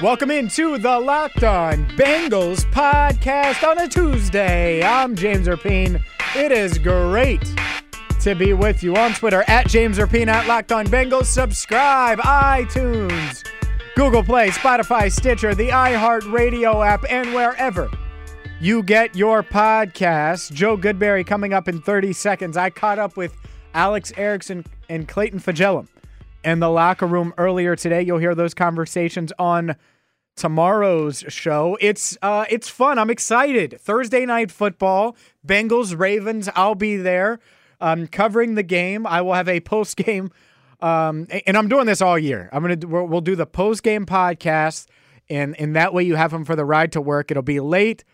Welcome into the Locked On Bengals podcast on a Tuesday. I'm James Rapien. It is great to be with you on Twitter at James Rapien at Locked On Bengals. Subscribe, iTunes, Google Play, Spotify, Stitcher, the iHeartRadio app, and wherever you get your podcasts. Joe Goodberry coming up in 30 seconds. I caught up with Alex Erickson and Clayton Fejedelem in the locker room earlier today. You'll hear those conversations on tomorrow's show. It's uh it's fun. I'm excited. Thursday night football, Bengals Ravens. I'll be there um covering the game. I will have a post game um and I'm doing this all year. I'm we'll, we'll do the post game podcast and and that way you have them for the ride to work. It'll be late.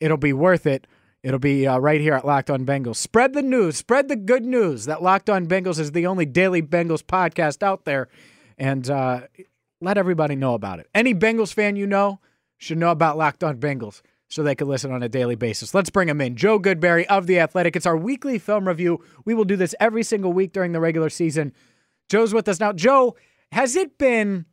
It'll be worth it. It'll be uh, right here at Locked On Bengals. Spread the news, spread the good news that Locked On Bengals is the only daily Bengals podcast out there, and uh, let everybody know about it. Any Bengals fan you know should know about Locked On Bengals so they can listen on a daily basis. Let's bring them in. Joe Goodberry of The Athletic. It's our weekly film review. We will do this every single week during the regular season. Joe's with us now. Joe, has it been?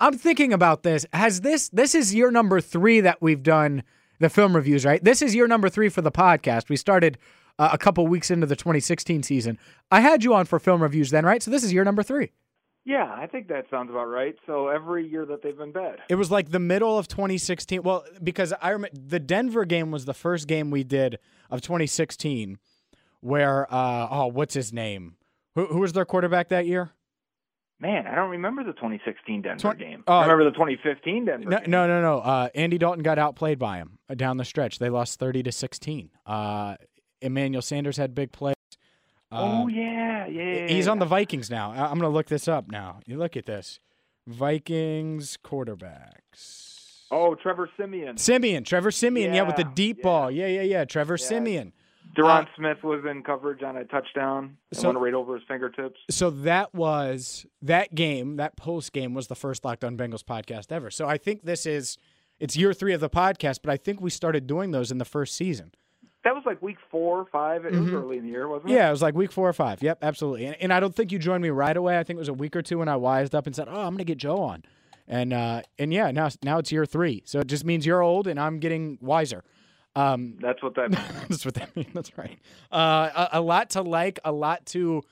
I'm thinking about this. Has this? This is year number three that we've done the film reviews, right? This is year number three for the podcast. We started uh, a couple weeks into the 2016 season. I had you on for film reviews then, right? So this is year number three. Yeah, I think that sounds about right. So every year that they've been bad. It was like the middle of 2016. Well, because I remember the Denver game was the first game we did of 2016 where uh oh, what's his name? Who who was their quarterback that year? Man, I don't remember the 2016 Denver game. uh, I remember the 2015 Denver No, game. no, no, no. Uh, Andy Dalton got outplayed by him uh, down the stretch. They lost 30 to 16. Uh, Emmanuel Sanders had big plays. Uh, oh yeah, yeah. yeah, He's on the. Vikings now. I- I'm going to look this up now. You look at this. Vikings quarterbacks. Oh, Trevor Siemian. Siemian, Trevor Siemian, yeah, with the deep yeah. ball. Yeah, yeah, yeah. Trevor Yeah. Siemian. Duron Uh, Smith was in coverage on a touchdown. and So- went right over his fingertips. So that was that game, that post game was the first Locked On Bengals podcast ever. So I think this is it's year three of the podcast, but I think we started doing those in the first season. That was like week four or five. It Mhm. was early in the year, wasn't it? Yeah, it was like week four or five. Yep, absolutely. And, and I don't think you joined me right away. I think it was a week or two when I wised up and said, "Oh, I'm going to get Joe on." And uh, and yeah, now now it's year three. So it just means you're old and I'm getting wiser. Um, That's what that means. That's what that means. That's right. Uh, a, a lot to like, a lot to,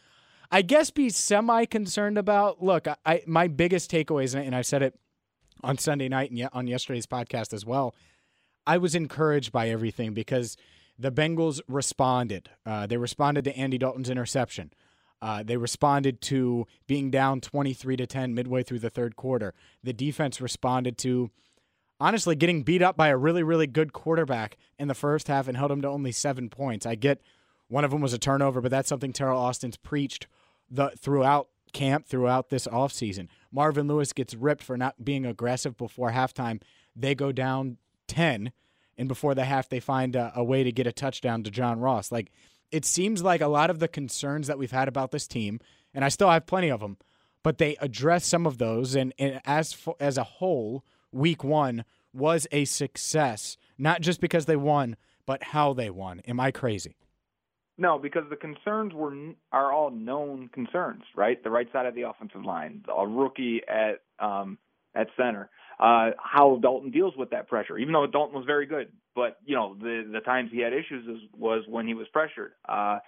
I guess, be semi concerned about. Look, I, I my biggest takeaways, and I said it on Sunday night and on yesterday's podcast as well. I was encouraged by everything because the Bengals responded. Uh, they responded to Andy Dalton's interception. Uh, they responded to being down 23 to 10 midway through the third quarter. The defense responded to honestly getting beat up by a really, really good quarterback in the first half and held him to only seven points. I get one of them was a turnover, but that's something Teryl Austin's preached the throughout camp, throughout this offseason. Marvin Lewis gets ripped for not being aggressive before halftime. They go down 10, and before the half, they find a, a way to get a touchdown to John Ross. Like, it seems like a lot of the concerns that we've had about this team, and I still have plenty of them, but they address some of those. And, and as fo- as a whole, week one was a success, not just because they won, but how they won. Am I crazy? No, because the concerns were are all known concerns, right? The right side of the offensive line, a rookie at um, at center, uh, how Dalton deals with that pressure. Even though Dalton was very good, but you know the the times he had issues is, was when he was pressured. Uh,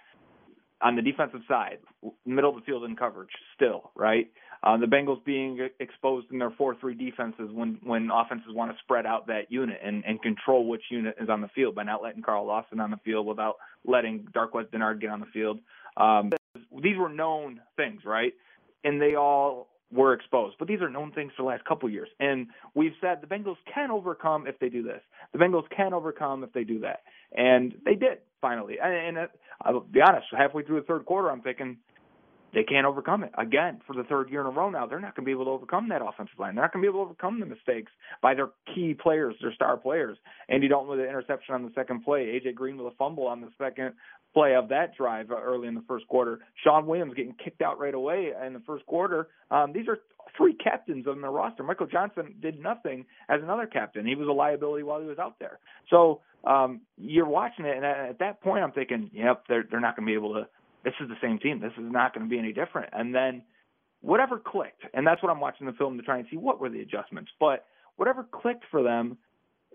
on the defensive side, middle of the field in coverage, still right. Uh, the Bengals being exposed in their four-three defenses when when offenses want to spread out that unit and, and control which unit is on the field by not letting Carl Lawson on the field without letting Darqueze Dennard get on the field. Um, these were known things, right? And they all were exposed. But these are known things for the last couple of years. And we've said the Bengals can overcome if they do this. The Bengals can overcome if they do that. And they did finally. And, and uh, I'll be honest, halfway through the third quarter, I'm thinking they can't overcome it. Again, for the third year in a row now, they're not going to be able to overcome that offensive line. They're not going to be able to overcome the mistakes by their key players, their star players. Andy Dalton with an interception on the second play, AJ Green with a fumble on the second play of that drive early in the first quarter. Shawn Williams getting kicked out right away in the first quarter. Um, these are three captains on the roster. Michael Johnson did nothing as another captain. He was a liability while he was out there. So um, you're watching it, and at that point, I'm thinking, yep, they're they're not going to be able to this is the same team. This is not going to be any different. And then whatever clicked, and that's what I'm watching the film to try and see what were the adjustments. But whatever clicked for them,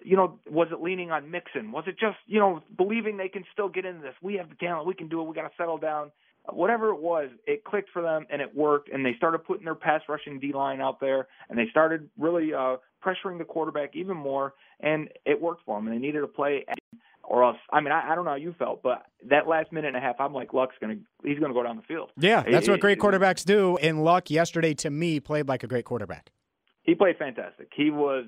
you know, was it leaning on Mixon? Was it just, you know, believing they can still get into this? We have the talent. We can do it. We got to settle down. Whatever it was, it clicked for them and it worked. And they started putting their pass rushing D line out there and they started really uh, pressuring the quarterback even more. And it worked for them. And they needed to play or else I mean I, I don't know how you felt, but that last minute and a half, I'm like Luck's gonna he's gonna go down the field. Yeah, that's it, what great quarterbacks do. And Luck yesterday to me played like a great quarterback. He played fantastic. He was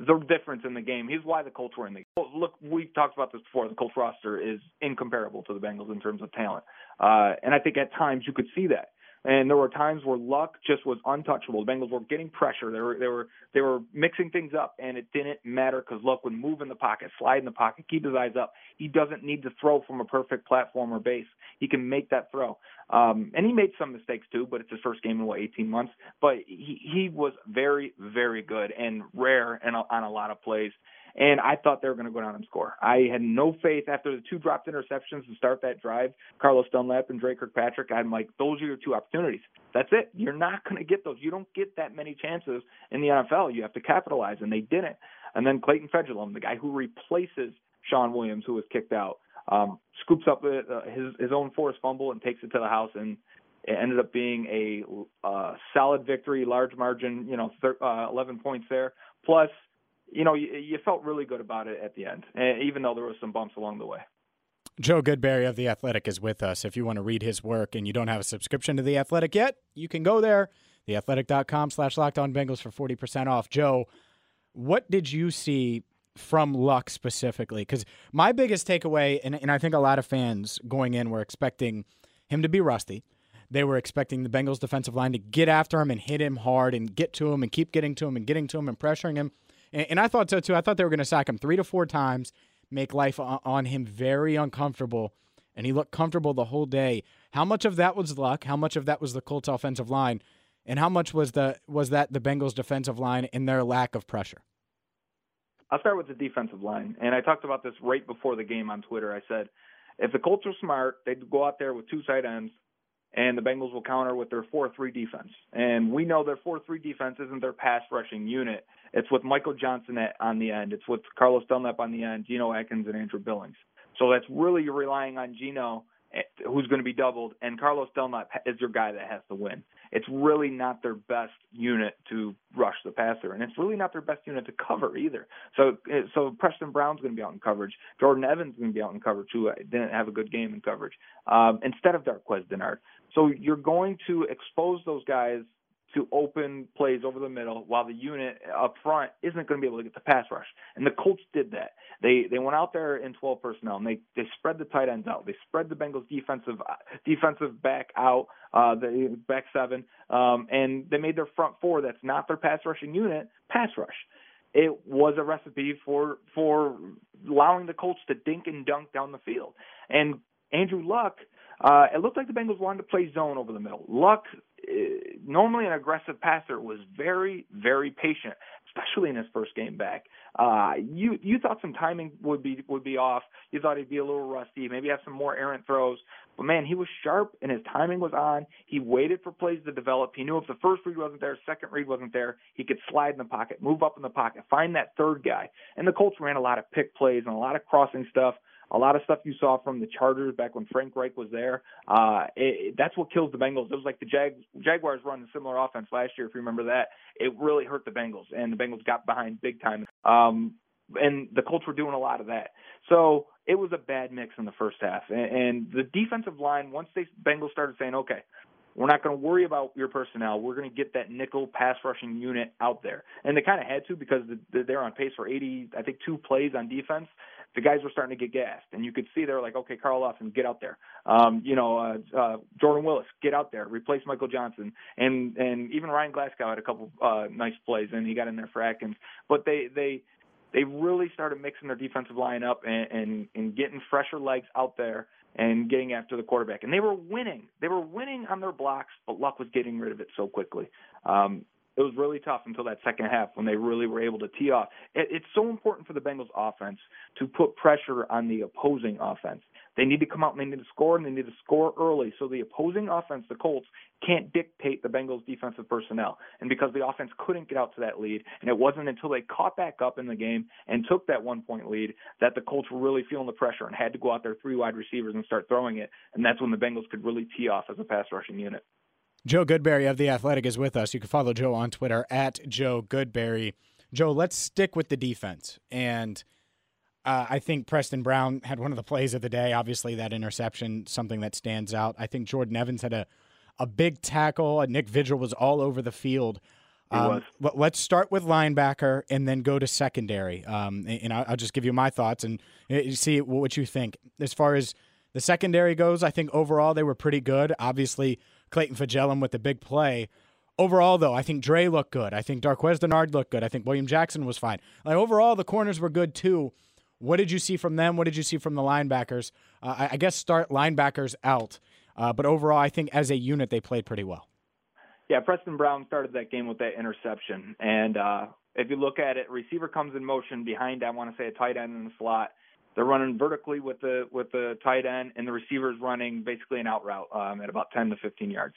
the difference in the game. He's why the Colts were in the game. Look, we've talked about this before. The Colts roster is incomparable to the Bengals in terms of talent, uh, and I think at times you could see that. And there were times where Luck just was untouchable. The Bengals were getting pressure. They were they were they were mixing things up, and it didn't matter because Luck would move in the pocket, slide in the pocket, keep his eyes up. He doesn't need to throw from a perfect platform or base. He can make that throw. Um, and he made some mistakes too, but it's his first game in what 18 months. But he he was very very good and rare and on a lot of plays and I thought they were going to go down and score. I had no faith after the two dropped interceptions to start that drive, Carlos Dunlap and Dre Kirkpatrick. I'm like, those are your two opportunities. That's it. You're not going to get those. You don't get that many chances in the NFL. You have to capitalize, and they didn't. And then Clayton Fejedelem, the guy who replaces Shawn Williams, who was kicked out, um, scoops up uh, his his own forced fumble and takes it to the house and it ended up being a uh, solid victory, large margin, you know, thir- uh, 11 points there. Plus, you know, you, you felt really good about it at the end, eh, even though there was some bumps along the way. Joe Goodberry of The Athletic is with us. If you want to read his work and you don't have a subscription to The Athletic yet, you can go there, theathletic.com slash lockdown Bengals for 40% off. Joe, what did you see from Luck specifically? Because my biggest takeaway, and, and I think a lot of fans going in were expecting him to be rusty. They were expecting the Bengals defensive line to get after him and hit him hard and get to him and keep getting to him and getting to him and pressuring him. And, and I thought so too. I thought they were going to sack him three to four times, make life on him very uncomfortable, and he looked comfortable the whole day. How much of that was luck? How much of that was the Colts offensive line? And how much was the was that the Bengals defensive line in their lack of pressure? I'll start with the defensive line. And I talked about this right before the game on Twitter. I said, if the Colts are smart, they'd go out there with two tight ends and the Bengals will counter with their 4-3 defense. And we know their 4-3 defense isn't their pass rushing unit. It's with Michael Johnson at, on the end. It's with Carlos Dunlap on the end, Geno Atkins and Andrew Billings. So that's really relying on Geno, eh, who's going to be doubled, and Carlos Dunlap is your guy that has to win. It's really not their best unit to rush the passer, and it's really not their best unit to cover either. So, eh, so Preston Brown's going to be out in coverage. Jordan Evans is going to be out in coverage too. Didn't have a good game in coverage um, instead of Darqueze Dennard. So you're going to expose those guys to open plays over the middle while the unit up front isn't going to be able to get the pass rush. And the Colts did that. They they went out there in 12 personnel and they they spread the tight ends out. They spread the Bengals defensive defensive back out, uh the back seven, um and they made their front four that's not their pass rushing unit pass rush. It was a recipe for for allowing the Colts to dink and dunk down the field. And Andrew Luck uh, it looked like the Bengals wanted to play zone over the middle. Luck, uh, normally an aggressive passer, was very, very patient, especially in his first game back. Uh, you you thought some timing would be would be off. You thought he'd be a little rusty, maybe have some more errant throws. But man, he was sharp and his timing was on. He waited for plays to develop. He knew if the first read wasn't there, second read wasn't there, he could slide in the pocket, move up in the pocket, find that third guy. And the Colts ran a lot of pick plays and a lot of crossing stuff a lot of stuff you saw from the Chargers back when Frank Reich was there. Uh, it, that's what kills the Bengals. It was like the Jag, Jaguars run a similar offense last year, if you remember that. It really hurt the Bengals, and the Bengals got behind big time. Um, and the Colts were doing a lot of that. So it was a bad mix in the first half. And, and the defensive line, once they Bengals started saying, okay, we're not going to worry about your personnel. We're going to get that nickel pass rushing unit out there. And they kind of had to because they're on pace for 80, I think, two plays on defense the guys were starting to get gassed, and you could see they were like, okay, Carl Lawson, get out there. Um, you know, uh, uh, Jordan Willis, get out there, replace Michael Johnson, and and even Ryan Glasgow had a couple uh, nice plays, and he got in there for Atkins. But they they they really started mixing their defensive line up and, and and getting fresher legs out there and getting after the quarterback. And they were winning. They were winning on their blocks, but Luck was getting rid of it so quickly. Um, it was really tough until that second half when they really were able to tee off. It, it's so important for the Bengals offense to put pressure on the opposing offense. They need to come out and they need to score and they need to score early so the opposing offense, the Colts, can't dictate the Bengals defensive personnel. And because the offense couldn't get out to that lead, and it wasn't until they caught back up in the game and took that one point lead that the Colts were really feeling the pressure and had to go out there three wide receivers and start throwing it. And that's when the Bengals could really tee off as a pass rushing unit. Joe Goodberry of The Athletic is with us. You can follow Joe on Twitter at Joe Goodberry. Joe, let's stick with the defense. And uh, I think Preston Brown had one of the plays of the day. Obviously, that interception, something that stands out. I think Jordan Evans had a, a big tackle. Nick Vigil was all over the field. Um, let's start with linebacker and then go to secondary. Um, and I'll just give you my thoughts and uh, see what you think. As far as the secondary goes, I think overall they were pretty good. Obviously, Clayton Fejedelem with the big play. Overall, though, I think Dre looked good. I think Darqueze Dennard looked good. I think William Jackson was fine. Like overall, the corners were good too. What did you see from them? What did you see from the linebackers? Uh, I, I, guess start linebackers out, uh, but overall, I think as a unit they played pretty well. Yeah, Preston Brown started that game with that interception, and uh, if you look at it, receiver comes in motion behind. I want to say a tight end in the slot. They're running vertically with the with the tight end, and the receiver's running basically an out route um, at about 10 to 15 yards.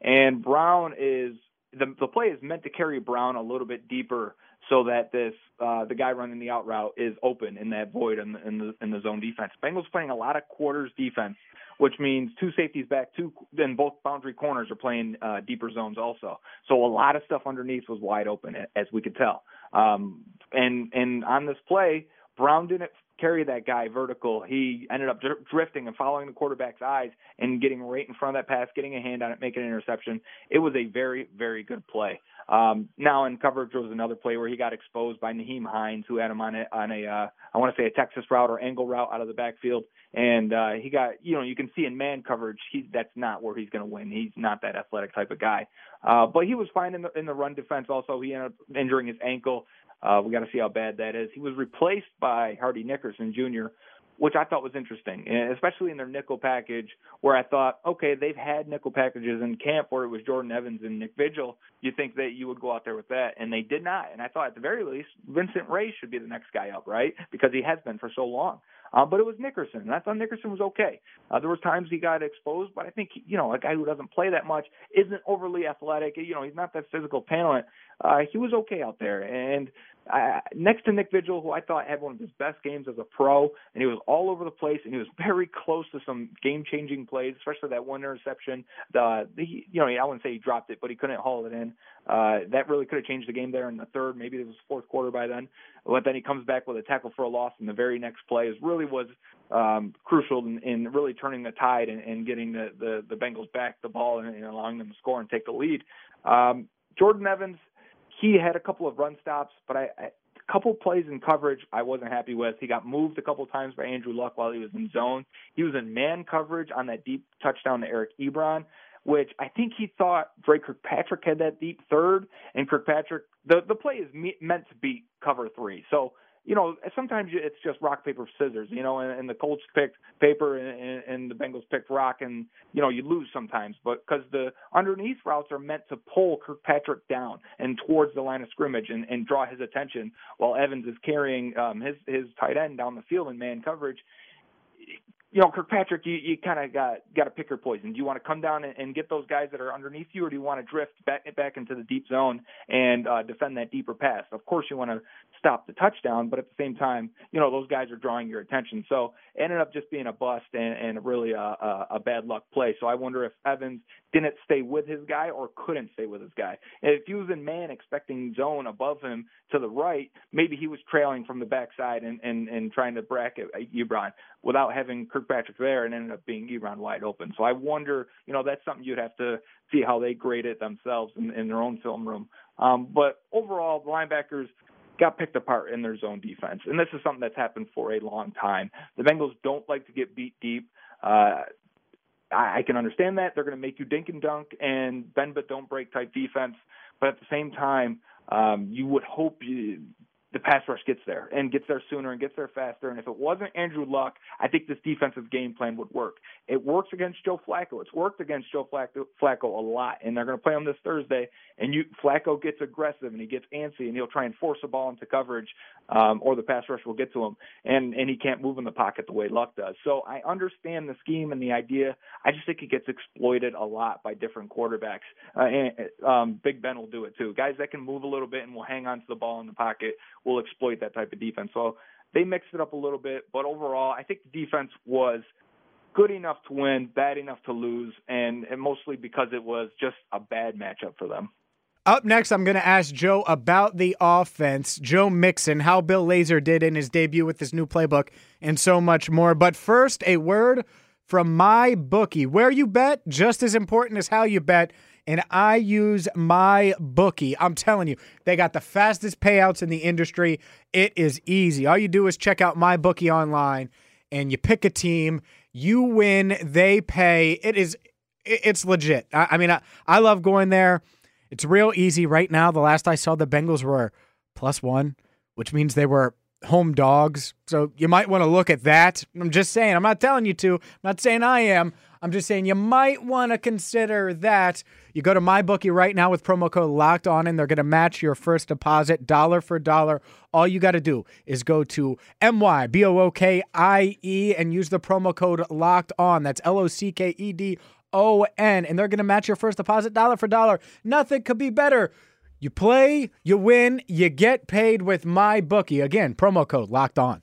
And Brown is the the play is meant to carry Brown a little bit deeper so that this uh, the guy running the out route is open in that void in the, in the in the zone defense. Bengals playing a lot of quarters defense, which means two safeties back, two then both boundary corners are playing uh, deeper zones also. So a lot of stuff underneath was wide open as we could tell. Um, and and on this play, Brown didn't carry that guy vertical. He ended up drifting and following the quarterback's eyes and getting right in front of that pass, getting a hand on it, making an interception. It was a very, very good play. Um, now in coverage was another play where he got exposed by Nyheim Hines, who had him on a on a uh, I want to say a Texas route or angle route out of the backfield, and uh, he got you know you can see in man coverage he that's not where he's going to win. He's not that athletic type of guy, uh, but he was fine in the in the run defense. Also, he ended up injuring his ankle. Uh, we got to see how bad that is. He was replaced by Hardy Nickerson Jr., which I thought was interesting, especially in their nickel package, where I thought, okay, they've had nickel packages in camp where it was Jordan Evans and Nick Vigil. You think that you would go out there with that, and they did not. And I thought, at the very least, Vincent Ray should be the next guy up, right? Because he has been for so long. Uh, but it was Nickerson, and I thought Nickerson was okay. Uh, there was times he got exposed, but I think you know a guy who doesn't play that much, isn't overly athletic. You know, he's not that physical talent. Uh, he was okay out there, and uh, next to Nick Vigil, who I thought had one of his best games as a pro, and he was all over the place, and he was very close to some game-changing plays, especially that one interception. The, the you know, I wouldn't say he dropped it, but he couldn't haul it in. Uh, that really could have changed the game there in the third, maybe it was fourth quarter by then. But then he comes back with a tackle for a loss, and the very next play is really was um, crucial in, in really turning the tide and, and getting the, the the Bengals back the ball and, and allowing them to score and take the lead. Um, Jordan Evans he had a couple of run stops, but I, I a couple plays in coverage I wasn't happy with. He got moved a couple times by Andrew Luck while he was in zone. He was in man coverage on that deep touchdown to Eric Ebron, which I think he thought Dre Kirkpatrick had that deep third, and Kirkpatrick the the play is me, meant to beat cover three. So you know, sometimes it's just rock paper scissors, you know, and, and the Colts picked paper and, and the Bengals picked rock, and you know you lose sometimes, but because the underneath routes are meant to pull Kirkpatrick down and towards the line of scrimmage and, and draw his attention, while Evans is carrying um, his his tight end down the field in man coverage you know, Kirkpatrick, you, you kind of got got to pick your poison. Do you want to come down and, and get those guys that are underneath you, or do you want to drift back back into the deep zone and uh, defend that deeper pass? Of course, you want to stop the touchdown, but at the same time, you know, those guys are drawing your attention. So it ended up just being a bust and, and really a, a, a bad luck play. So I wonder if Evans didn't stay with his guy or couldn't stay with his guy. And If he was in man expecting zone above him to the right, maybe he was trailing from the backside and, and, and trying to bracket Ebron without having Kirkpatrick there and ended up being Ebron wide open. So I wonder, you know, that's something you'd have to see how they grade it themselves in, in their own film room. Um, but overall, the linebackers, got picked apart in their zone defense. And this is something that's happened for a long time. The Bengals don't like to get beat deep. Uh, I, I can understand that. They're going to make you dink and dunk and bend but don't break type defense. But at the same time, um, you would hope you, the pass rush gets there and gets there sooner and gets there faster. And if it wasn't Andrew Luck, I think this defensive game plan would work. It works against Joe Flacco. It's worked against Joe Flacco, Flacco a lot, and they're going to play him this Thursday. And you Flacco gets aggressive and he gets antsy and he'll try and force a ball into coverage, um, or the pass rush will get to him, and and he can't move in the pocket the way Luck does. So I understand the scheme and the idea. I just think it gets exploited a lot by different quarterbacks. Uh, and um, Big Ben will do it too. Guys that can move a little bit and will hang on to the ball in the pocket will exploit that type of defense. So they mixed it up a little bit, but overall, I think the defense was good enough to win, bad enough to lose, and, and mostly because it was just a bad matchup for them. Up next, I'm going to ask Joe about the offense, Joe Mixon, how Bill Lazor did in his debut with his new playbook, and so much more. But first, a word from my bookie. Where you bet, just as important as how you bet and I use my bookie. I'm telling you, they got the fastest payouts in the industry. It is easy. All you do is check out my bookie online and you pick a team, you win, they pay. It is it's legit. I, I mean, I, I love going there. It's real easy right now. The last I saw, the Bengals were plus one, which means they were home dogs. So you might want to look at that. I'm just saying. I'm not telling you to. I'm not saying I am. I'm just saying you might want to consider that. You go to MyBookie right now with promo code locked on, and they're going to match your first deposit dollar for dollar. All you got to do is go to M Y B O O K I E and use the promo code locked on. That's L O C K E D O N, and they're going to match your first deposit dollar for dollar. Nothing could be better. You play, you win, you get paid with MyBookie. Again, promo code locked on.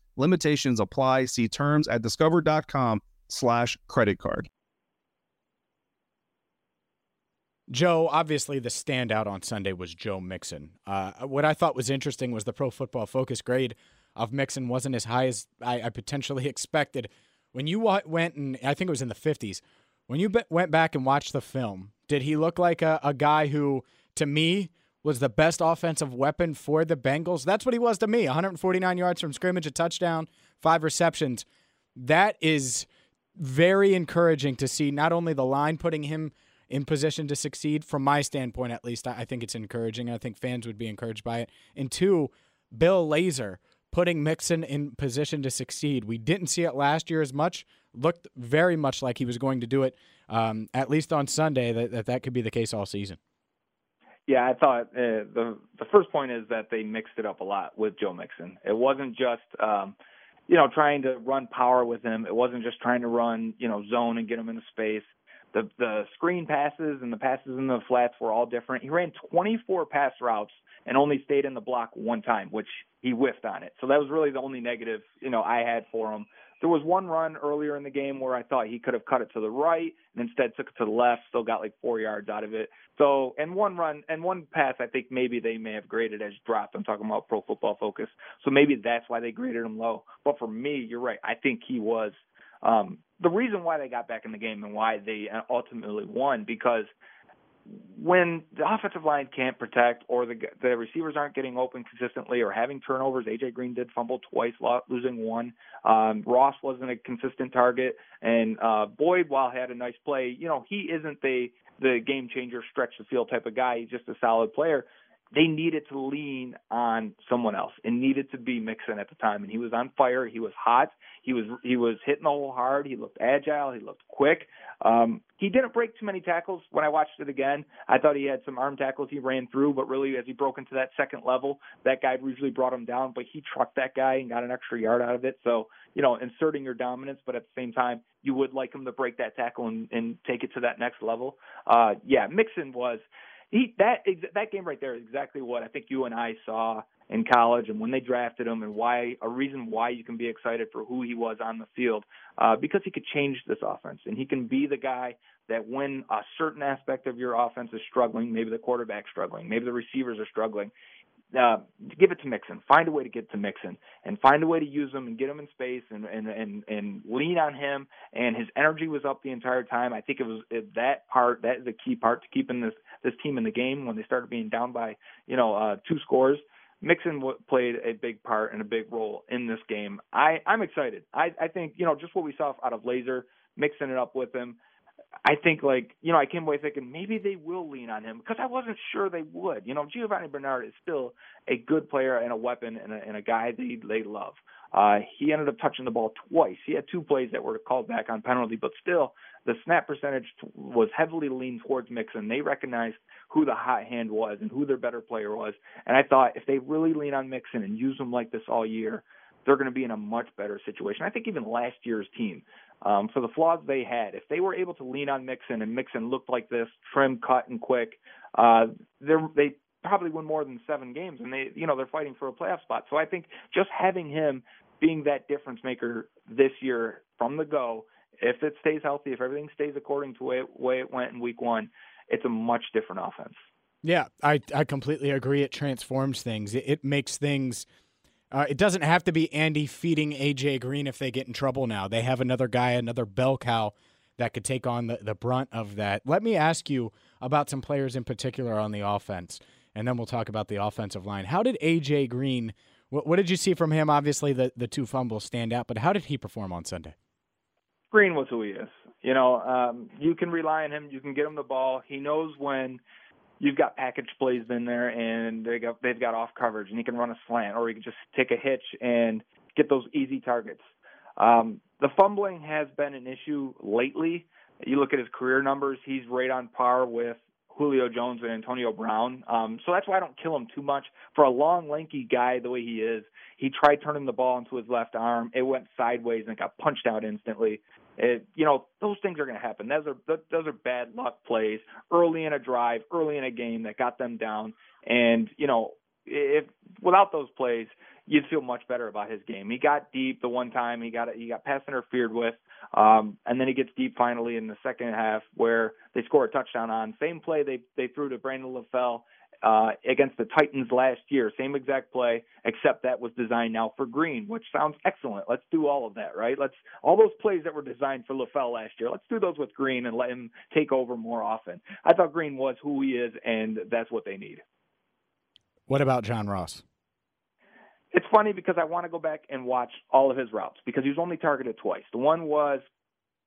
Limitations apply. See terms at discover.com slash credit card. Joe, obviously the standout on Sunday was Joe Mixon. Uh, what I thought was interesting was the Pro Football Focus grade of Mixon wasn't as high as I, I potentially expected. When you went and I think it was in the 50s, when you be- went back and watched the film, did he look like a, a guy who, to me, was the best offensive weapon for the Bengals. That's what he was to me 149 yards from scrimmage, a touchdown, five receptions. That is very encouraging to see not only the line putting him in position to succeed, from my standpoint at least, I think it's encouraging. I think fans would be encouraged by it. And two, Bill Lazor putting Mixon in position to succeed. We didn't see it last year as much. Looked very much like he was going to do it, um, at least on Sunday, that, that that could be the case all season. Yeah, I thought uh, the the first point is that they mixed it up a lot with Joe Mixon. It wasn't just um, you know trying to run power with him. It wasn't just trying to run you know zone and get him into space. The the screen passes and the passes in the flats were all different. He ran 24 pass routes and only stayed in the block one time, which he whiffed on it. So that was really the only negative you know I had for him. There was one run earlier in the game where I thought he could have cut it to the right and instead took it to the left, still got like four yards out of it. So, and one run and one pass, I think maybe they may have graded as dropped. I'm talking about Pro Football Focus, so maybe that's why they graded him low. But for me, you're right. I think he was um, the reason why they got back in the game and why they ultimately won because when the offensive line can't protect or the the receivers aren't getting open consistently or having turnovers, AJ Green did fumble twice, losing one. Um, Ross wasn't a consistent target, and uh, Boyd, while had a nice play, you know he isn't the the game changer, stretch the field type of guy. He's just a solid player they needed to lean on someone else. It needed to be Mixon at the time, and he was on fire. He was hot. He was he was hitting the hole hard. He looked agile. He looked quick. Um, he didn't break too many tackles. When I watched it again, I thought he had some arm tackles he ran through, but really as he broke into that second level, that guy usually brought him down. But he trucked that guy and got an extra yard out of it. So you know, inserting your dominance, but at the same time, you would like him to break that tackle and, and take it to that next level. Uh, yeah, Mixon was he that that game right there is exactly what I think you and I saw in college and when they drafted him and why a reason why you can be excited for who he was on the field uh, because he could change this offense and he can be the guy that when a certain aspect of your offense is struggling, maybe the quarterback's struggling, maybe the receivers are struggling, uh, give it to Mixon. Find a way to get to Mixon and find a way to use him and get him in space and and and, and lean on him. And his energy was up the entire time. I think it was it, that part that is a key part to keeping this this team in the game when they started being down by you know uh, two scores. Mixon played a big part and a big role in this game. I I'm excited. I I think you know just what we saw out of Lazor mixing it up with him. I think like you know I came away thinking maybe they will lean on him because I wasn't sure they would. You know Giovani Bernard is still a good player and a weapon and a, and a guy they they love. Uh, he ended up touching the ball twice. He had two plays that were called back on penalty, but still the snap percentage was heavily leaned towards Mixon. They recognized who the hot hand was and who their better player was. And I thought if they really lean on Mixon and use him like this all year, they're going to be in a much better situation. I think even last year's team um, for the flaws they had. If they were able to lean on Mixon and Mixon looked like this, trim, cut, and quick, uh, they probably win more than seven games, and they, you know, they're fighting for a playoff spot. So I think just having him being that difference maker this year from the go, if it stays healthy, if everything stays according to way, way it went in Week One, it's a much different offense. Yeah, I I completely agree. It transforms things. It, it makes things uh, it doesn't have to be Andy feeding AJ Green if they get in trouble now. They have another guy, another bell cow that could take on the, the brunt of that. Let me ask you about some players in particular on the offense, and then we'll talk about the offensive line. How did AJ Green, what, what did you see from him? Obviously, the, the two fumbles stand out, but how did he perform on Sunday? Green was who he is. You know, um, you can rely on him. You can get him the ball. He knows when you've got package plays in there and they got they've got off coverage and he can run a slant or he can just take a hitch and get those easy targets. Um, the fumbling has been an issue lately. You look at his career numbers; he's right on par with Julio Jones and Antonio Brown. Um, so that's why I don't kill him too much. For a long, lanky guy the way he is, he tried turning the ball into his left arm. It went sideways and got punched out instantly. It, you know, those things are going to happen. Those are those are bad luck plays early in a drive, early in a game that got them down. And you know, if without those plays, you'd feel much better about his game. He got deep the one time he got he got pass interfered with, um, and then he gets deep finally in the second half where they score a touchdown on same play they they threw to Brandon LaFell uh, against the Titans last year. Same exact play, except that was designed now for Green, which sounds excellent. Let's do all of that, right? Let's all those plays that were designed for LaFell last year. Let's do those with Green and let him take over more often. I thought Green was who he is, and that's what they need. What about John Ross? It's funny because I want to go back and watch all of his routes because he was only targeted twice. The one was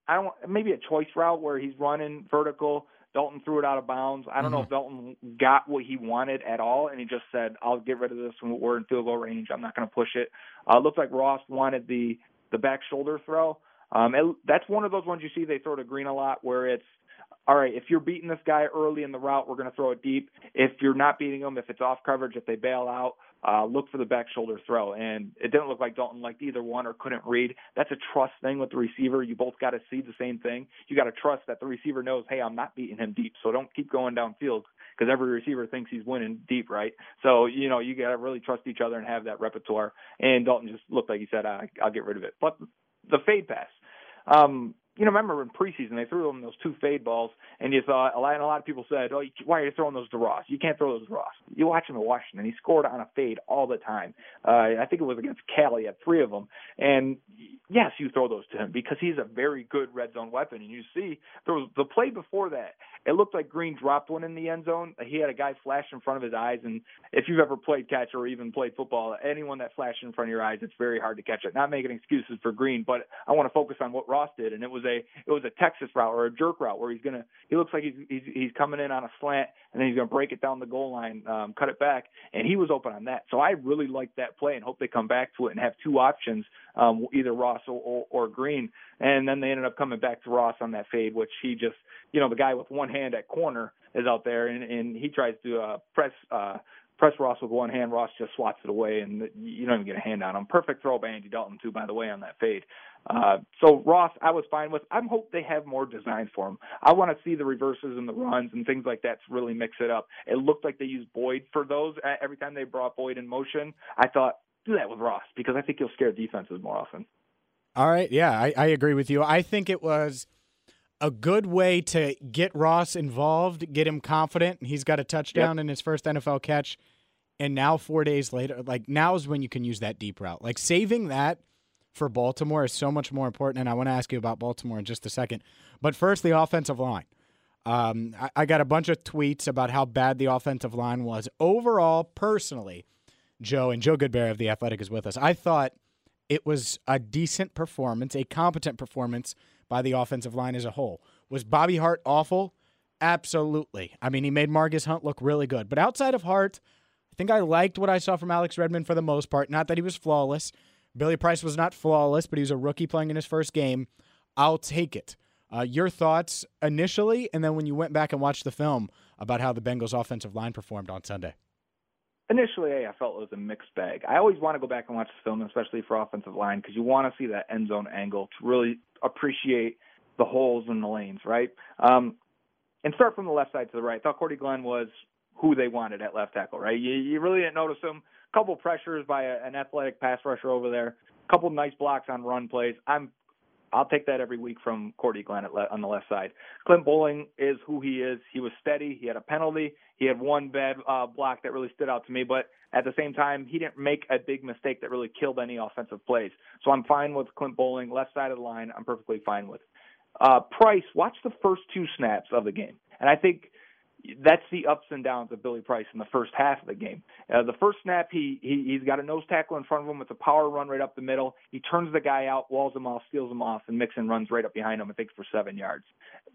I don't maybe a choice route where he's running vertical Dalton threw it out of bounds. I don't mm-hmm. know if Dalton got what he wanted at all, and he just said, "I'll get rid of this when we're in field goal range. I'm not going to push it." Uh, looked like Ross wanted the the back shoulder throw. Um, it, that's one of those ones you see they throw to Green a lot, where it's all right, if you're beating this guy early in the route, we're going to throw it deep. If you're not beating him, if it's off coverage, if they bail out, uh, look for the back shoulder throw. And it didn't look like Dalton liked either one or couldn't read. That's a trust thing with the receiver. You both got to see the same thing. You got to trust that the receiver knows, hey, I'm not beating him deep, so don't keep going downfield because every receiver thinks he's winning deep, right? So you know you got to really trust each other and have that repertoire. And Dalton just looked like he said, I'll get rid of it. But the fade pass. Um, you know, remember in preseason they threw him those two fade balls, and you thought a lot, and a lot of people said, "Oh, why are you throwing those to Ross? You can't throw those to Ross." You watch him in Washington; he scored on a fade all the time. Uh, I think it was against Cali at three of them, and yes, you throw those to him because he's a very good red zone weapon. And you see, there was the play before that. It looked like Green dropped one in the end zone. He had a guy flash in front of his eyes, and if you've ever played catch or even played football, anyone that flashed in front of your eyes, it's very hard to catch it. Not making excuses for Green, but I want to focus on what Ross did, and it was a it was a Texas route or a jerk route where he's gonna he looks like he's he's, he's coming in on a slant and then he's gonna break it down the goal line, um, cut it back, and he was open on that. So I really like that play and hope they come back to it and have two options, um, either Ross or, or, or Green, and then they ended up coming back to Ross on that fade, which he just you know the guy with one hand at corner is out there and, and he tries to uh, press uh, press Ross with one hand. Ross just swats it away, and you don't even get a hand on him. Perfect throw by Andy Dalton too, by the way, on that fade. Uh, so Ross, I was fine with. I hope they have more designs for him. I want to see the reverses and the runs and things like that to really mix it up. It looked like they used Boyd for those every time they brought Boyd in motion. I thought do that with Ross because I think he'll scare defenses more often. All right, yeah, I, I agree with you. I think it was a good way to get Ross involved, get him confident. He's got a touchdown yep. in his first NFL catch. And now, four days later, like now is when you can use that deep route. Like saving that for Baltimore is so much more important. And I want to ask you about Baltimore in just a second. But first, the offensive line. Um, I, I got a bunch of tweets about how bad the offensive line was. Overall, personally, Joe and Joe Goodberry of The Athletic is with us. I thought it was a decent performance, a competent performance by the offensive line as a whole. Was Bobby Hart awful? Absolutely. I mean, he made Margus Hunt look really good. But outside of Hart, I think I liked what I saw from Alex Redmond for the most part. Not that he was flawless. Billy Price was not flawless, but he was a rookie playing in his first game. I'll take it. Uh, your thoughts initially, and then when you went back and watched the film about how the Bengals' offensive line performed on Sunday initially I felt it was a mixed bag. I always want to go back and watch the film, especially for offensive line, because you want to see that end zone angle to really appreciate the holes in the lanes, right? Um, and start from the left side to the right. I thought Cordy Glenn was who they wanted at left tackle, right? You, you really didn't notice him. A couple pressures by a, an athletic pass rusher over there. A couple nice blocks on run plays. I'm I'll take that every week from Cordy Glenn le- on the left side. Clint Boling is who he is. He was steady. He had a penalty. He had one bad uh, block that really stood out to me, but at the same time, he didn't make a big mistake that really killed any offensive plays. So I'm fine with Clint Boling, left side of the line. I'm perfectly fine with. Uh, Price, watch the first two snaps of the game, and I think that's the ups and downs of Billy Price in the first half of the game. Uh, the first snap, he, he he's got a nose tackle in front of him with a power run right up the middle. He turns the guy out, walls him off, steals him off, and Mixon runs right up behind him. I think for seven yards.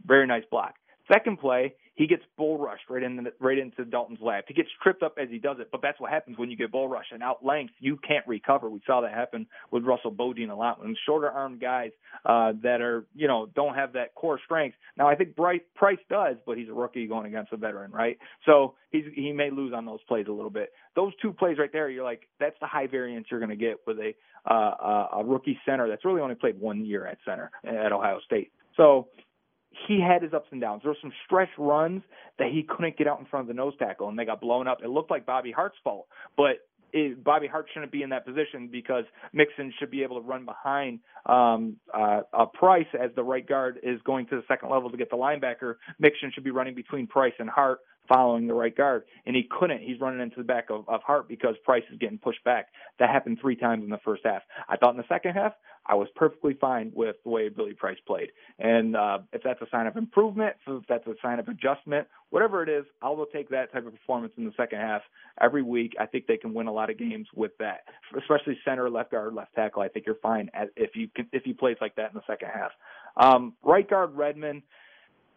Very nice block. Second play, he gets bull rushed right in the, right into Dalton's lap. He gets tripped up as he does it, but that's what happens when you get bull rushed and out length. You can't recover. We saw that happen with Russell Bodine a lot. When shorter armed guys uh, that are you know don't have that core strength. Now I think Bryce Price does, but he's a rookie going against a veteran, right? So he's he may lose on those plays a little bit. Those two plays right there, you're like that's the high variance you're going to get with a uh, a rookie center that's really only played one year at center at Ohio State. So he had his ups and downs. There were some stretch runs that he couldn't get out in front of the nose tackle, and they got blown up. It looked like Bobby Hart's fault, but it, Bobby Hart shouldn't be in that position because Mixon should be able to run behind um, uh, a Price as the right guard is going to the second level to get the linebacker. Mixon should be running between Price and Hart following the right guard, and he couldn't. He's running into the back of, of Hart because Price is getting pushed back. That happened three times in the first half. I thought in the second half, I was perfectly fine with the way Billy Price played. And uh, if that's a sign of improvement, if that's a sign of adjustment, whatever it is, I will take that type of performance in the second half every week. I think they can win a lot of games with that, especially center, left guard, left tackle. I think you're fine if you can, if he plays like that in the second half. Um, right guard Redmond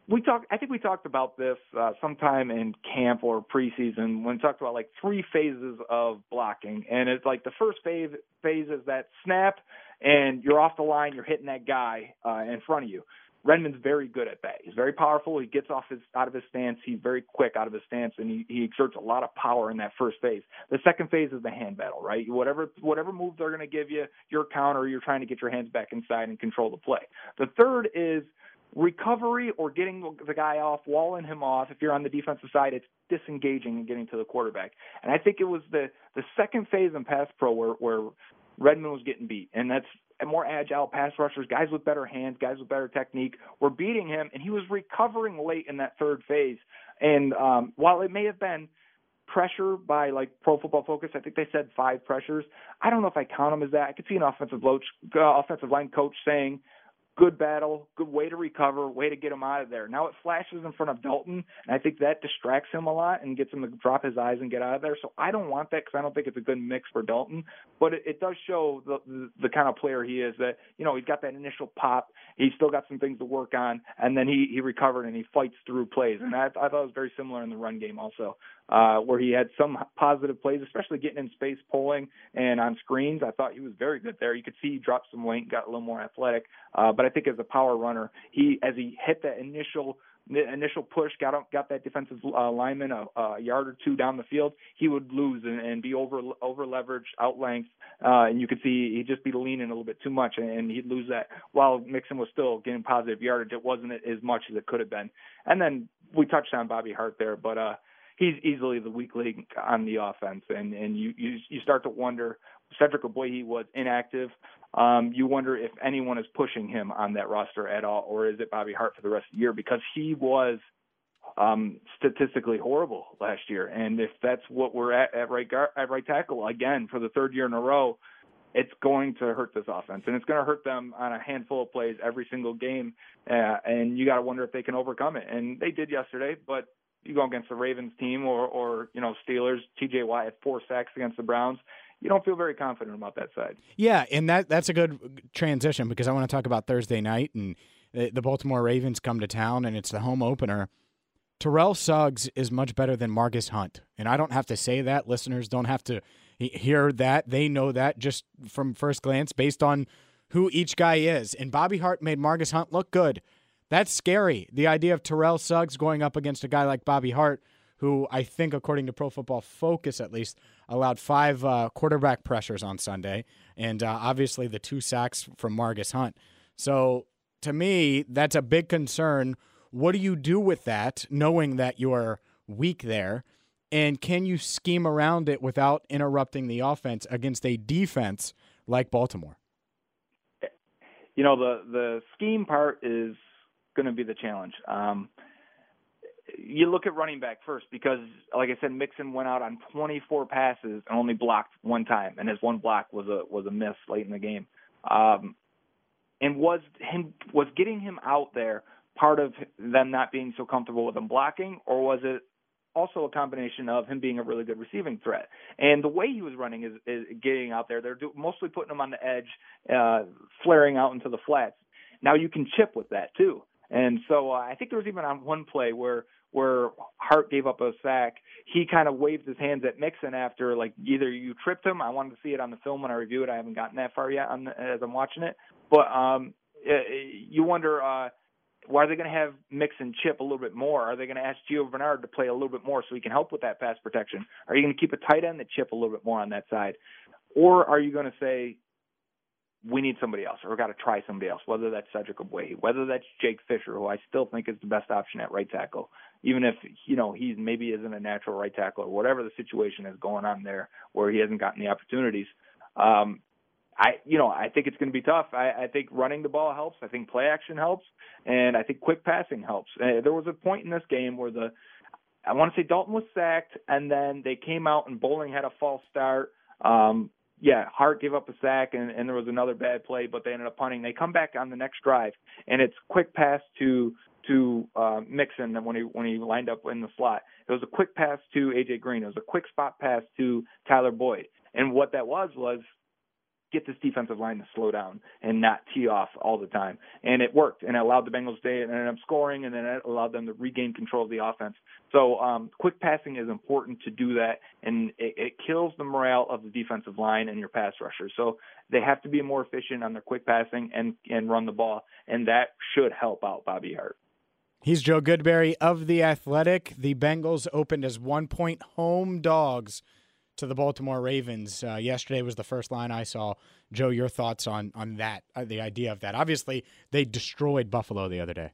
we talked i think we talked about this uh, sometime in camp or preseason when we talked about like three phases of blocking and it's like the first phase phase is that snap and you're off the line you're hitting that guy uh, in front of you Redmond's very good at that. He's very powerful. He gets off his out of his stance. He's very quick out of his stance, and he, he exerts a lot of power in that first phase. The second phase is the hand battle, right? Whatever whatever moves they're going to give you, your counter, you're trying to get your hands back inside and control the play. The third is recovery or getting the guy off, walling him off. If you're on the defensive side, it's disengaging and getting to the quarterback. And I think it was the the second phase in pass pro where where Redmond was getting beat, and that's more agile pass rushers, guys with better hands, guys with better technique, were beating him, and he was recovering late in that third phase. And um, while it may have been pressure by like Pro Football Focus. I think they said five pressures. I don't know if I count them as that. I could see an offensive coach, uh, offensive line coach saying good battle, good way to recover, way to get him out of there. Now it flashes in front of Dalton, and I think that distracts him a lot and gets him to drop his eyes and get out of there. So I don't want that because I don't think it's a good mix for Dalton. But it, it does show the, the the kind of player he is. That you know he's got that initial pop, he's still got some things to work on, and then he he recovered and he fights through plays. And I, I thought it was very similar in the run game also uh, where he had some positive plays, especially getting in space, pulling, and on screens. I thought he was very good there. You could see he dropped some weight, got a little more athletic. Uh, but I think as a power runner, he as he hit that initial initial push got got that defensive uh, lineman a, a yard or two down the field, he would lose and, and be over over leveraged, out length, uh, and you could see he'd just be leaning a little bit too much, and he'd lose that. While Mixon was still getting positive yardage, it wasn't as much as it could have been. And then we touched on Bobby Hart there, but uh, he's easily the weak link on the offense, and and you you you start to wonder. Cedric Ogbuehi was inactive. Um, you wonder if anyone is pushing him on that roster at all, or is it Bobby Hart for the rest of the year because he was um, statistically horrible last year. And if that's what we're at at right guard, at right tackle again for the third year in a row, it's going to hurt this offense, and it's going to hurt them on a handful of plays every single game. Uh, and you got to wonder if they can overcome it. And they did yesterday, but you go against the Ravens team or, or you know Steelers, T.J. Watt four sacks against the Browns. You don't feel very confident about that side. Yeah, and that that's a good transition because I want to talk about Thursday night and the Baltimore Ravens come to town and it's the home opener. Terrell Suggs is much better than Margus Hunt, and I don't have to say that. Listeners don't have to hear that. They know that just from first glance based on who each guy is. And Bobby Hart made Margus Hunt look good. That's scary. The idea of Terrell Suggs going up against a guy like Bobby Hart, who I think, according to Pro Football Focus at least, allowed five uh, quarterback pressures on Sunday, and uh, obviously the two sacks from Margus Hunt. So to me, that's a big concern. What do you do with that, knowing that you're weak there? And can you scheme around it without interrupting the offense against a defense like Baltimore? You know, the the scheme part is going to be the challenge. Um, you look at running back first because, like I said, Mixon went out on 24 passes and only blocked one time, and his one block was a was a miss late in the game. Um, and was him was getting him out there part of them not being so comfortable with him blocking, or was it also a combination of him being a really good receiving threat. And the way he was running is, is getting out there. They're do, mostly putting him on the edge, uh, flaring out into the flats. Now you can chip with that too. And so uh, I think there was even on one play where where Hart gave up a sack, he kind of waved his hands at Mixon after like either you tripped him. I wanted to see it on the film when I review it. I haven't gotten that far yet on the, as I'm watching it, but um, you wonder uh, why are they going to have Mixon chip a little bit more? Are they going to ask Gio Bernard to play a little bit more so he can help with that pass protection? Are you going to keep a tight end that chip a little bit more on that side, or are you going to say we need somebody else, or we've got to try somebody else, whether that's Cedric Ogbuehi, whether that's Jake Fisher, who I still think is the best option at right tackle, even if, you know, he's maybe isn't a natural right tackle or whatever the situation is going on there where he hasn't gotten the opportunities. Um, I, you know, I think it's going to be tough. I, I think running the ball helps. I think play action helps, and I think quick passing helps. Uh, there was a point in this game where the, I want to say Dalton was sacked, and then they came out and Boling had a false start. Um, yeah, Hart gave up a sack and, and there was another bad play, but they ended up punting. They come back on the next drive, and it's quick pass to to uh, Mixon when he when he lined up in the slot. It was a quick pass to AJ Green. It was a quick spot pass to Tyler Boyd. And what that was was get this defensive line to slow down and not tee off all the time. And it worked, and it allowed the Bengals to end up scoring, and then it allowed them to regain control of the offense. So um, quick passing is important to do that, and it, it kills the morale of the defensive line and your pass rushers. So they have to be more efficient on their quick passing and and run the ball, and that should help out Bobby Hart. He's Joe Goodberry of The Athletic. The Bengals opened as one point home dogs to the Baltimore Ravens. Uh, yesterday was the first line I saw. Joe, your thoughts on on that? Uh, the idea of that. Obviously, they destroyed Buffalo the other day.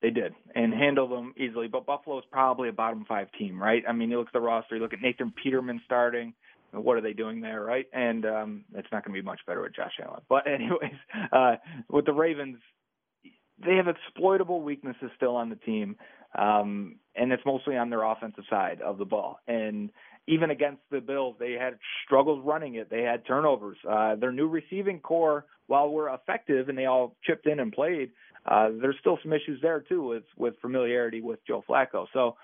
They did and handled them easily. But Buffalo is probably a bottom five team, right? I mean, you look at the roster. You look at Nathan Peterman starting. What are they doing there, right? And um, it's not going to be much better with Josh Allen. But anyways, uh, with the Ravens, they have exploitable weaknesses still on the team, um, and it's mostly on their offensive side of the ball. And even against the Bills, they had struggles running it. They had turnovers. Uh, their new receiving corps, while we're effective and they all chipped in and played, uh, there's still some issues there too with with familiarity with Joe Flacco. So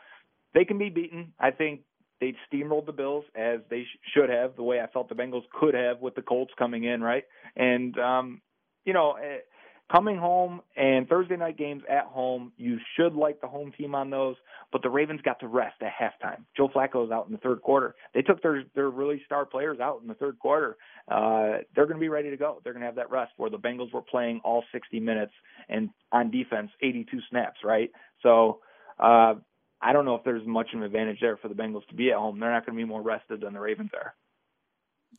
they can be beaten. I think they steamrolled the Bills as they sh- should have, the way I felt the Bengals could have with the Colts coming in, right? And um, you know. It, coming home and Thursday night games at home, you should like the home team on those. But the Ravens got to rest at halftime. Joe Flacco is out in the third quarter. They took their their really star players out in the third quarter. Uh, they're going to be ready to go. They're going to have that rest where the Bengals were playing all 60 minutes and on defense 82 snaps, right? So uh, I don't know if there's much of an advantage there for the Bengals to be at home. They're not going to be more rested than the Ravens are.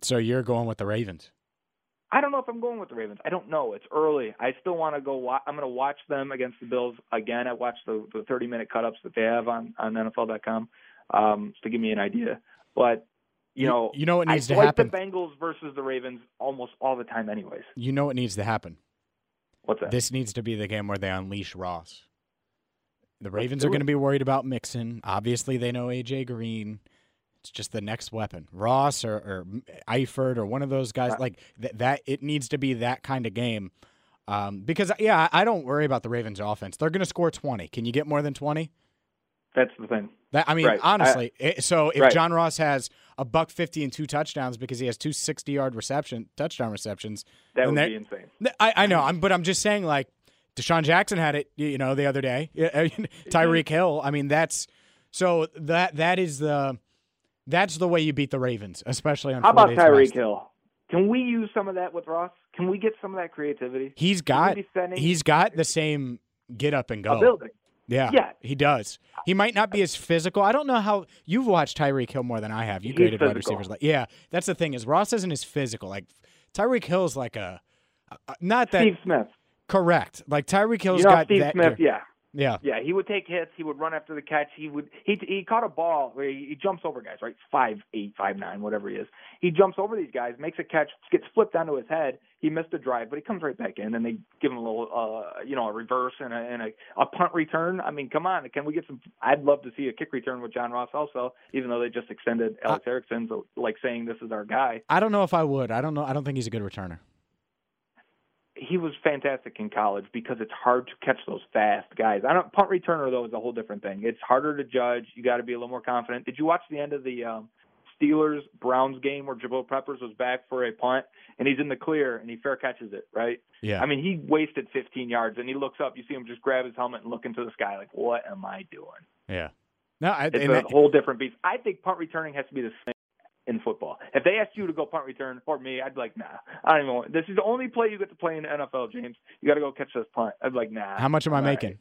So you're going with the Ravens? I don't know if I'm going with the Ravens. I don't know. It's early. I still want to go. Wa- I'm going to watch them against the Bills again. I watched the, the 30 minute cut ups that they have on on NFL.com um, to give me an idea. But you, know, you know what needs I to like happen. the Bengals versus the Ravens almost all the time, anyways. You know what needs to happen. What's that? This needs to be the game where they unleash Ross. The Ravens are going to be worried about Mixon. Obviously, they know AJ Green. It's just the next weapon, Ross or, or Eifert or one of those guys. Uh, like th- that, it needs to be that kind of game. Um, because yeah, I don't worry about the Ravens' offense. They're going to score twenty. Can you get more than twenty? That's the thing. That I mean, Right. I- honestly. it- so if Right. John Ross has a buck fifty and two touchdowns because he has two 60 yard reception touchdown receptions, That would be insane. I, I know, I'm, but I'm just saying, like, DeSean Jackson had it, you know, the other day. Mean, Tyreek Hill. I mean, that's so that that is the that's the way you beat the Ravens, especially on. How about Tyreek. Hill? Can we use some of that with Ross? Can we get some of that creativity? He's got he's got the same get up and go. building. Yeah, Yeah. he does. He might not be as physical. I don't know how you've watched Tyreek Hill more than I have. You He's graded wide receivers like yeah. That's the thing is Ross isn't as physical. Like Tyreek Hill's like a uh, not that Steve Smith. correct. Like Tyreek Hill's You know got Steve that. Smith, yeah. Yeah. Yeah, he would take hits. He would run after the catch. He would he he caught a ball where he, he jumps over guys, right? Five eight, five nine, whatever he is. He jumps over these guys, makes a catch, gets flipped onto his head. He missed a drive, but he comes right back in, and they give him a little, uh, you know, a reverse and a and a, a punt return. I mean, come on, can we get some? I'd love to see a kick return with John Ross also, even though they just extended Alex Erickson, so like saying this is our guy. I don't know if I would. I don't know. I don't think he's a good returner. He was fantastic in college because it's hard to catch those fast guys. I don't punt returner though is a whole different thing. It's harder to judge. You got to be a little more confident. Did you watch the end of the um, Steelers Browns game where Jabril Peppers was back for a punt and he's in the clear and he fair catches it, right? Yeah. I mean, he wasted 15 yards and he looks up. You see him just grab his helmet and look into the sky like, "What am I doing?" yeah. No, I, It's a that- whole different beast. I think punt returning has to be the same in football. If they asked you to go punt return or me, I'd be like, nah. I don't even want. This is the only play you get to play in the NFL, James. You got to go catch this punt. I'd be like, nah. how much am I making?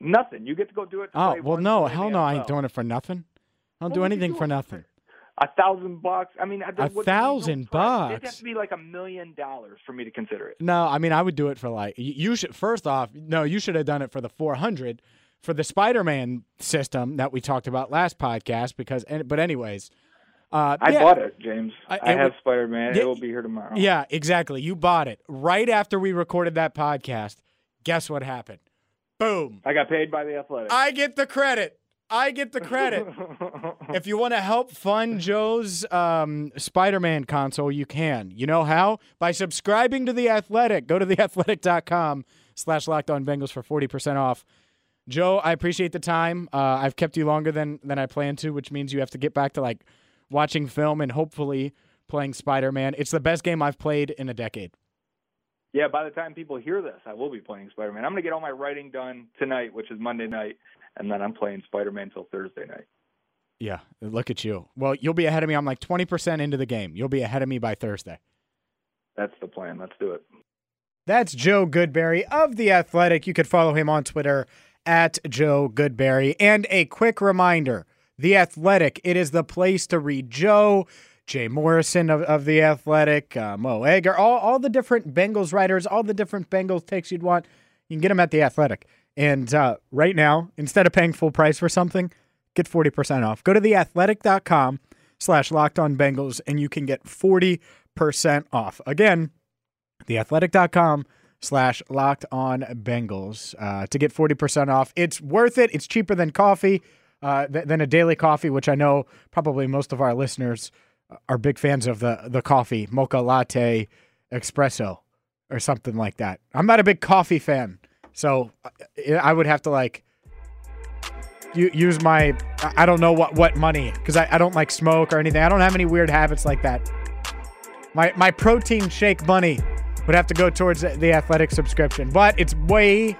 Nothing. You get to go do it. Oh well, no, hell no, I ain't doing it for nothing. I don't What do anything for nothing. A thousand bucks. I mean, a what- thousand no price. It'd bucks? have to be like a million dollars for me to consider it. No, I mean I would do it for like you you should. First off, no, you should have done it for the four hundred for the Spider-Man system that we talked about last podcast. Because, but anyways, uh, I yeah, bought it, James. I- I, have Spider Man. It will be here tomorrow. Yeah, exactly. You bought it right after we recorded that podcast. Guess what happened? Boom. I got paid by the Athletic. I get the credit. I get the credit. if you want to help fund Joe's um, Spider-Man console, you can. You know how? By subscribing to The Athletic. Go to theathletic.com slash locked on Bengals for 40% off. Joe, I appreciate the time. Uh, I've kept you longer than, than I planned to, which means you have to get back to like watching film and hopefully playing Spider-Man. It's the best game I've played in a decade. Yeah, by the time people hear this, I will be playing Spider Man. I'm going to get all my writing done tonight, which is Monday night, and then I'm playing Spider Man till Thursday night. Yeah, look at you. Well, you'll be ahead of me. I'm like 20% into the game. You'll be ahead of me by Thursday. That's the plan. Let's do it. That's Joe Goodberry of The Athletic. You could follow him on Twitter at Joe Goodberry. And a quick reminder The Athletic, it is the place to read Joe, Jay Morrison of, of The Athletic, uh, Mo Egger, all, all the different Bengals writers, all the different Bengals takes you'd want. You can get them at The Athletic. And uh, right now, instead of paying full price for something, get 40% off. Go to theathletic.com slash locked on Bengals and you can get 40% off. Again, theathletic.com slash locked on Bengals uh, to get 40% off. It's worth it. It's cheaper than coffee, uh, th- than a daily coffee, which I know probably most of our listeners are big fans of the, the coffee, mocha latte, espresso, or something like that. I'm not a big coffee fan. So uh, I would have to like use my, I don't know what, what money, because I, I don't like smoke or anything. I don't have any weird habits like that. My, my protein shake money would have to go towards the athletic subscription, but it's way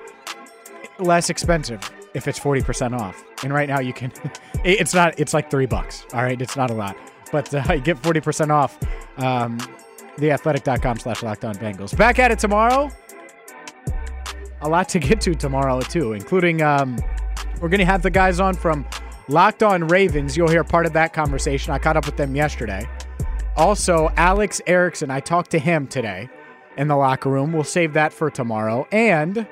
less expensive if it's 40% off. And right now you can, it's not, it's like three bucks. All right. It's not a lot, but uh, you get 40% off. Um, theathletic.com slash locked on Bengals. Back at it tomorrow. A lot to get to tomorrow, too, including um, we're going to have the guys on from Locked On Ravens. You'll hear part of that conversation. I caught up with them yesterday. Also, Alex Erickson, I talked to him today in the locker room. We'll save that for tomorrow. And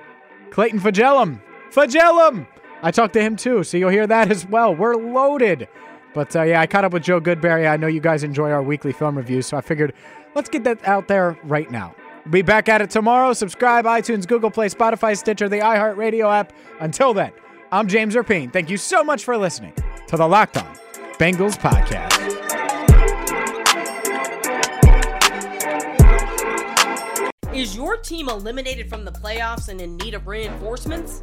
Clayton Fejedelem. Fejedelem! I talked to him too, so you'll hear that as well. We're loaded. But uh, yeah, I caught up with Joe Goodberry. I know you guys enjoy our weekly film reviews, so I figured let's get that out there right now. Be back at it tomorrow. Subscribe, iTunes, Google Play, Spotify, Stitcher, the iHeartRadio app. Until then, I'm James Rapien. Thank you so much for listening to the Locked On Bengals podcast. Is your team eliminated from the playoffs and in need of reinforcements?